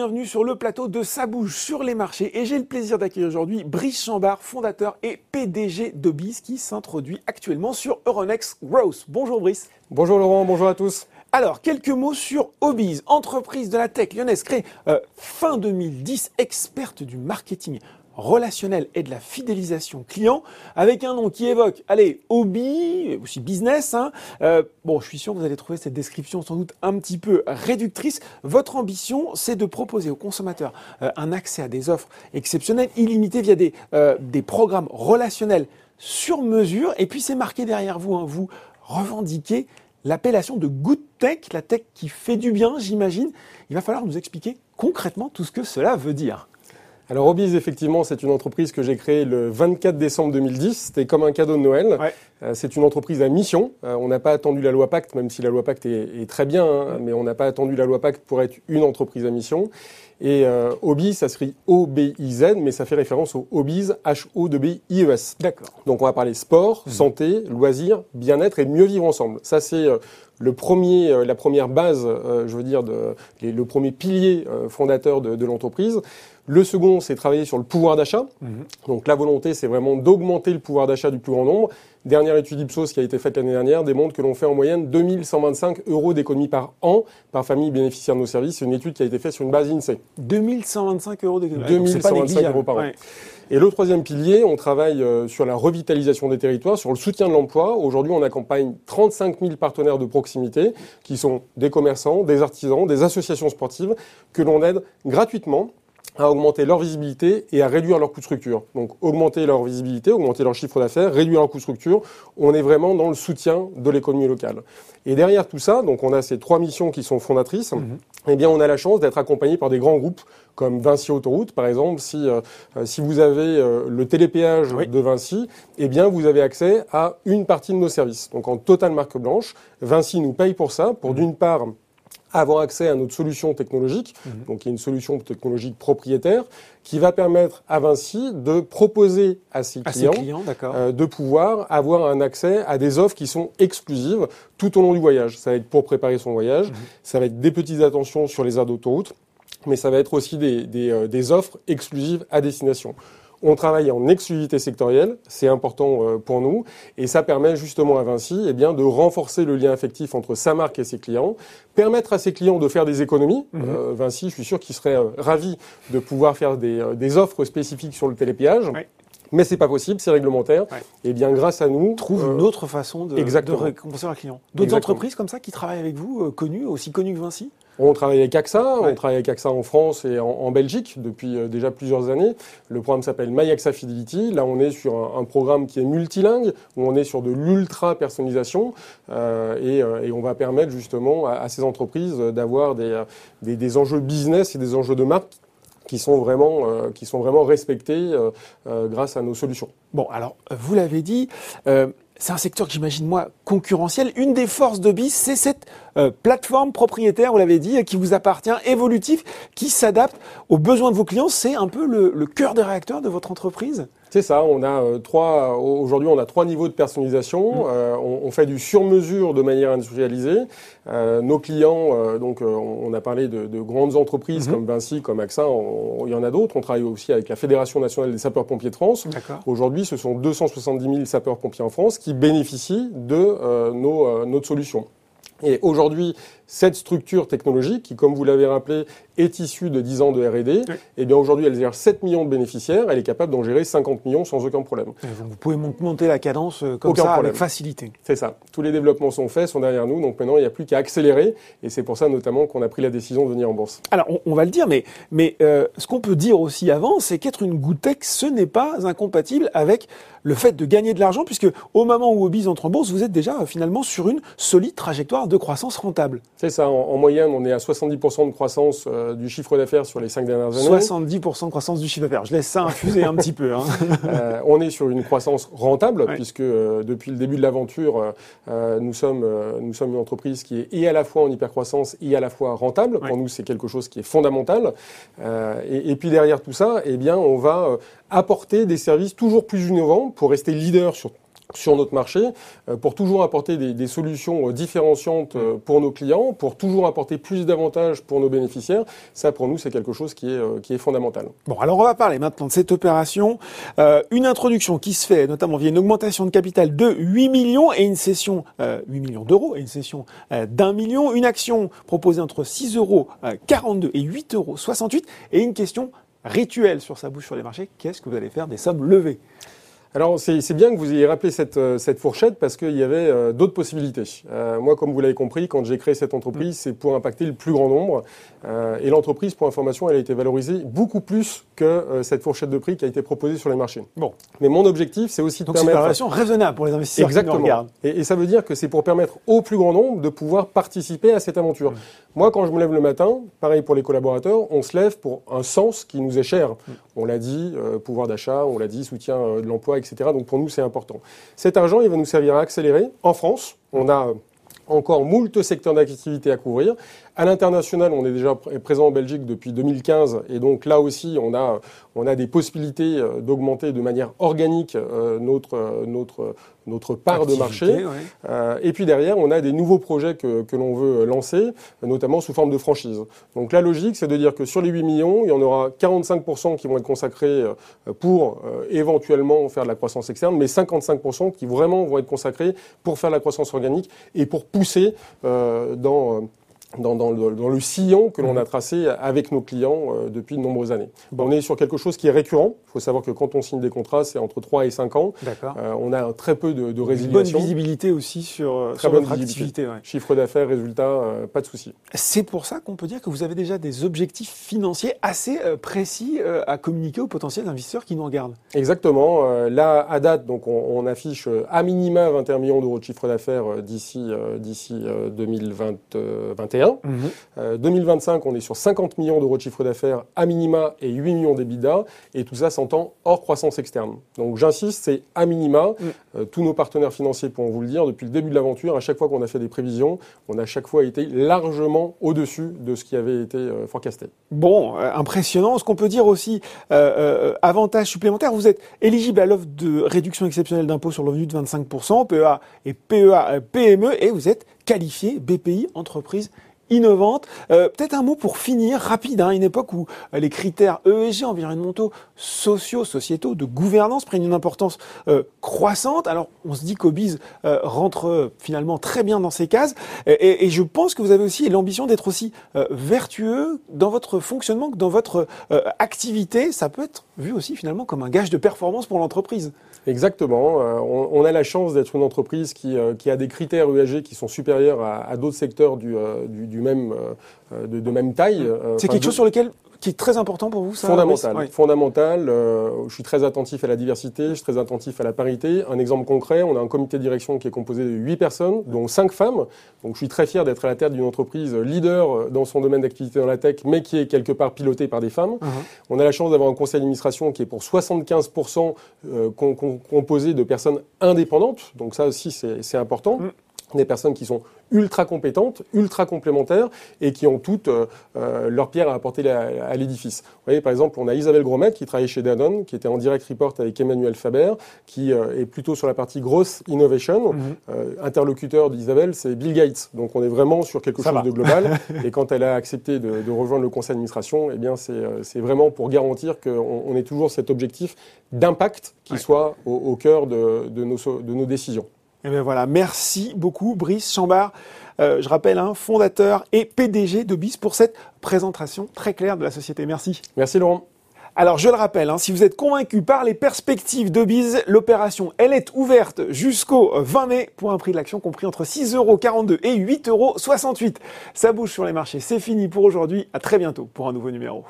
Bienvenue sur le plateau de Ça bouge sur les marchés et j'ai le plaisir d'accueillir aujourd'hui Brice Chambard, fondateur et PDG d'Obis qui s'introduit actuellement sur Euronext Growth. Bonjour Brice. Bonjour Laurent, bonjour à tous. Alors, quelques mots sur Obiz, entreprise de la tech lyonnaise créée euh, fin 2010, experte du marketing relationnel et de la fidélisation client, avec un nom qui évoque, allez, hobby, aussi business. Hein. Euh, bon, je suis sûr que vous allez trouver cette description sans doute un petit peu réductrice. Votre ambition, c'est de proposer aux consommateurs euh, un accès à des offres exceptionnelles, illimitées via des, euh, des programmes relationnels sur mesure. Et puis c'est marqué derrière vous, hein, vous revendiquez l'appellation de good tech, la tech qui fait du bien, j'imagine. Il va falloir nous expliquer concrètement tout ce que cela veut dire. Alors Obiz, effectivement, c'est une entreprise que j'ai créée le 24 décembre 2010. C'était comme un cadeau de Noël. Euh, c'est une entreprise à mission. Euh, on n'a pas attendu la loi Pacte, même si la loi Pacte est, très bien, hein, mais on n'a pas attendu la loi Pacte pour être une entreprise à mission. Et euh, Obiz, ça se O-B-I-Z, mais ça fait référence au Obiz, H-O-B-I-E-S. D'accord. Donc on va parler sport, mmh. santé, loisirs, bien-être et mieux vivre ensemble. Ça, c'est le premier, la première base, je veux dire, de, le premier pilier fondateur de, de l'entreprise. Le second, c'est travailler sur le pouvoir d'achat. Mhm. Donc la volonté, c'est vraiment d'augmenter le pouvoir d'achat du plus grand nombre. Dernière étude Ipsos qui a été faite l'année dernière démontre que l'on fait en moyenne 2125 euros d'économie par an par famille bénéficiaire de nos services. C'est une étude qui a été faite sur une base INSEE. 2125 euros d'économie. 2125 euros par an. Et le troisième pilier, on travaille euh, sur la revitalisation des territoires, sur le soutien de l'emploi. Aujourd'hui, on accompagne 35 000 partenaires de proximité qui sont des commerçants, des artisans, des associations sportives que l'on aide gratuitement à augmenter leur visibilité et à réduire leur coût de structure. Donc augmenter leur visibilité, augmenter leur chiffre d'affaires, réduire leur coût de structure. On est vraiment dans le soutien de l'économie locale. Et derrière tout ça, donc on a ces trois missions qui sont fondatrices. Mhm. Eh bien, on a la chance d'être accompagné par des grands groupes comme Vinci Autoroute, par exemple. Si euh, si vous avez euh, le télépéage de Vinci, eh bien, vous avez accès à une partie de nos services. Donc en totale marque blanche, Vinci nous paye pour ça, pour mhm. d'une part avoir accès à notre solution technologique, mhm. donc il y a une solution technologique propriétaire, qui va permettre à Vinci de proposer à ses clients, euh, de pouvoir avoir un accès à des offres qui sont exclusives tout au long du voyage. Ça va être pour préparer son voyage, mhm. ça va être des petites attentions sur les aires d'autoroute, mais ça va être aussi des, des, euh, des offres exclusives à destination. On travaille en exclusivité sectorielle, c'est important euh, pour nous, et ça permet justement à Vinci eh bien, de renforcer le lien affectif entre sa marque et ses clients, permettre à ses clients de faire des économies. Mhm. Euh, Vinci, je suis sûr qu'il serait euh, ravi de pouvoir faire des, offres spécifiques sur le télépéage. Oui. Mais c'est pas possible, c'est réglementaire. Et eh bien, grâce à nous, trouve une autre façon de, de récompenser un client. D'autres entreprises comme ça qui travaillent avec vous, connues, aussi connues que Vinci? On travaille avec AXA, on travaille avec AXA en France et en, Belgique depuis euh, déjà plusieurs années. Le programme s'appelle MyAXA Fidelity. Là, on est sur un, programme qui est multilingue, où on est sur de l'ultra personnalisation euh, euh, et, on va permettre justement à, ces entreprises d'avoir des, des, enjeux business et des enjeux de marque qui sont vraiment, qui sont vraiment respectés grâce à nos solutions. Bon, alors, vous l'avez dit, c'est un secteur que j'imagine moi concurrentiel. Une des forces de BIS, c'est cette euh, plateforme propriétaire, vous l'avez dit, qui vous appartient, évolutif, qui s'adapte aux besoins de vos clients. C'est un peu le cœur des réacteurs de votre entreprise? C'est ça, on a euh, trois, aujourd'hui on a trois niveaux de personnalisation. Mmh. Euh, on, on, fait du sur-mesure de manière industrialisée. Euh, nos clients, donc on a parlé de, de grandes entreprises mmh. comme Vinci, comme AXA, il y en a d'autres. On travaille aussi avec la Fédération nationale des sapeurs-pompiers de France. Aujourd'hui, ce sont 270 000 sapeurs-pompiers en France qui bénéficient de nos, notre solution. Et aujourd'hui, cette structure technologique, qui, comme vous l'avez rappelé, est issue de 10 ans de R&D, eh bien aujourd'hui, elle gère 7 millions de bénéficiaires, elle est capable d'en gérer 50 millions sans aucun problème. vous pouvez monter la cadence euh, comme ça avec facilité. C'est ça. Tous les développements sont faits, sont derrière nous, donc maintenant, il n'y a plus qu'à accélérer, et c'est pour ça notamment qu'on a pris la décision de venir en bourse. Alors, on, va le dire, mais, mais euh, ce qu'on peut dire aussi avant, c'est qu'être une goutech, ce n'est pas incompatible avec le fait de gagner de l'argent, puisque au moment où Obiz entre en bourse, vous êtes déjà euh, finalement sur une solide trajectoire de croissance rentable. C'est ça. En, moyenne, on est à 70% de croissance euh, du chiffre d'affaires sur les cinq dernières années. 70% de croissance du chiffre d'affaires. Je laisse ça infuser un petit peu. Hein. Euh, on est sur une croissance rentable, puisque euh, depuis le début de l'aventure, nous, sommes, nous sommes une entreprise qui est et à la fois en hypercroissance et à la fois rentable. Pour nous, c'est quelque chose qui est fondamental. Et, et, puis derrière tout ça, eh bien, on va apporter des services toujours plus innovants pour rester leader sur sur notre marché euh, pour toujours apporter des, solutions euh, différenciantes euh, pour nos clients, pour toujours apporter plus d'avantages pour nos bénéficiaires. Ça, pour nous, c'est quelque chose qui est, fondamental. Bon, alors on va parler maintenant de cette opération. Une introduction qui se fait notamment via une augmentation de capital de 8 millions et une session, euh, 8 millions d'euros et une session d'un million. Une action proposée entre 6,42 euros et 8,68 euros et une question rituelle sur sa bouche sur les marchés. Qu'est-ce que vous allez faire des sommes levées? Alors c'est bien que vous ayez rappelé cette, euh, cette fourchette parce qu'il y avait euh, d'autres possibilités. Euh, moi, comme vous l'avez compris, quand j'ai créé cette entreprise, c'est pour impacter le plus grand nombre. Euh, et l'entreprise, pour information, elle a été valorisée beaucoup plus que cette fourchette de prix qui a été proposée sur les marchés. Bon. Mais mon objectif, c'est aussi de Donc c'est une permettre... variation raisonnable pour les investisseurs qui nous Exactement. regardent. Et, et ça veut dire que c'est pour permettre au plus grand nombre de pouvoir participer à cette aventure. Moi, quand je me lève le matin, pareil pour les collaborateurs, on se lève pour un sens qui nous est cher. On l'a dit, pouvoir d'achat, on l'a dit, soutien de l'emploi, Donc pour nous, c'est important. Cet argent, il va nous servir à accélérer. En France, on a encore moult secteurs d'activité à couvrir. À l'international, on est déjà pr- présent en Belgique depuis 2015 et donc là aussi, on a, on a des possibilités euh, d'augmenter de manière organique euh, notre, euh, notre, notre part de marché. Ouais. Euh, et puis derrière, on a des nouveaux projets que, que l'on veut lancer, notamment sous forme de franchise. Donc la logique, c'est de dire que sur les 8 millions, il y en aura 45% qui vont être consacrés pour euh, éventuellement faire de la croissance externe, mais 55% qui vraiment vont être consacrés pour faire de la croissance organique et pour pousser euh, dans... dans, dans le, dans le sillon que l'on a tracé avec nos clients euh, depuis de nombreuses années. On est sur quelque chose qui est récurrent. Il faut savoir que quand on signe des contrats, c'est entre 3 et 5 ans. Euh, on a très peu de, de Une bonne résiliation. visibilité aussi sur, euh, Très sur bonne votre visibilité. activité. ouais. Chiffre d'affaires, résultats, euh, pas de souci. C'est pour ça qu'on peut dire que vous avez déjà des objectifs financiers assez précis à communiquer aux potentiels investisseurs qui nous regardent. Exactement. Là, à date, donc on, on affiche à minima 21 millions d'euros de chiffre d'affaires d'ici d'ici euh, 2021. Euh, 2025, on est sur 50 millions d'euros de chiffre d'affaires à minima et 8 millions d'EBITDA, et tout ça s'entend hors croissance externe. Donc j'insiste, c'est à minima. Euh, tous nos partenaires financiers pourront vous le dire, depuis le début de l'aventure, à chaque fois qu'on a fait des prévisions, on a à chaque fois été largement au-dessus de ce qui avait été euh, forecasté. Bon, euh, impressionnant. Ce qu'on peut dire aussi, euh, euh, avantage supplémentaire, vous êtes éligible à l'offre de réduction exceptionnelle d'impôt sur le revenu de 25%, PEA et PEA, euh, PME, et vous êtes qualifié BPI, entreprise innovante. Euh, Peut-être un mot pour finir, rapide, hein, une époque où euh, les critères ESG, environnementaux, sociaux, sociétaux, de gouvernance prennent une importance euh, croissante. Alors, on se dit qu'Obiz euh, rentre euh, finalement très bien dans ces cases. Et, et- je pense que vous avez aussi l'ambition d'être aussi euh, vertueux dans votre fonctionnement, que dans votre activité. Ça peut être vu aussi finalement comme un gage de performance pour l'entreprise. Exactement. On, a la chance d'être une entreprise qui, qui a des critères ESG qui sont supérieurs à, à d'autres secteurs du, euh, du, du même, euh, de, de même taille. Euh, C'est quelque de- chose sur lequel qui est très important pour vous, ça Fondamental. Oui. Fondamental. euh, je suis très attentif à la diversité, je suis très attentif à la parité. Un exemple concret, on a un comité de direction qui est composé de 8 personnes, dont 5 femmes. Donc je suis très fier d'être à la tête d'une entreprise leader euh, dans son domaine d'activité dans la tech, mais qui est quelque part pilotée par des femmes. Mhm. On a la chance d'avoir un conseil d'administration qui est pour 75% euh, com- com- composé de personnes indépendantes. Donc ça aussi, c'est c'est important. Mm. Des personnes qui sont ultra compétentes, ultra complémentaires et qui ont toutes euh, euh, leur pierre à apporter la- à l'édifice. Vous voyez, par exemple, on a Isabelle Gromet qui travaille chez Danone, qui était en direct report avec Emmanuel Faber, qui euh, est plutôt sur la partie grosse innovation. Mhm. Euh, interlocuteur d'Isabelle, c'est Bill Gates. Donc on est vraiment sur quelque Ça chose va. de global. et quand elle a accepté de, de rejoindre le conseil d'administration, eh bien c'est vraiment pour garantir qu'on on ait toujours cet objectif d'impact qui Ouais. soit au, au cœur de, de nos, de nos décisions. Et bien voilà, merci beaucoup Brice Chambard, euh, je rappelle, hein, fondateur et PDG de BIS pour cette présentation très claire de la société. Merci. Merci Laurent. Alors je le rappelle, hein, si vous êtes convaincu par les perspectives de Biz, l'opération elle est ouverte jusqu'au 20 mai pour un prix de l'action compris entre 6,42€ et 8,68€. Ça bouge sur les marchés, c'est fini pour aujourd'hui. À très bientôt pour un nouveau numéro.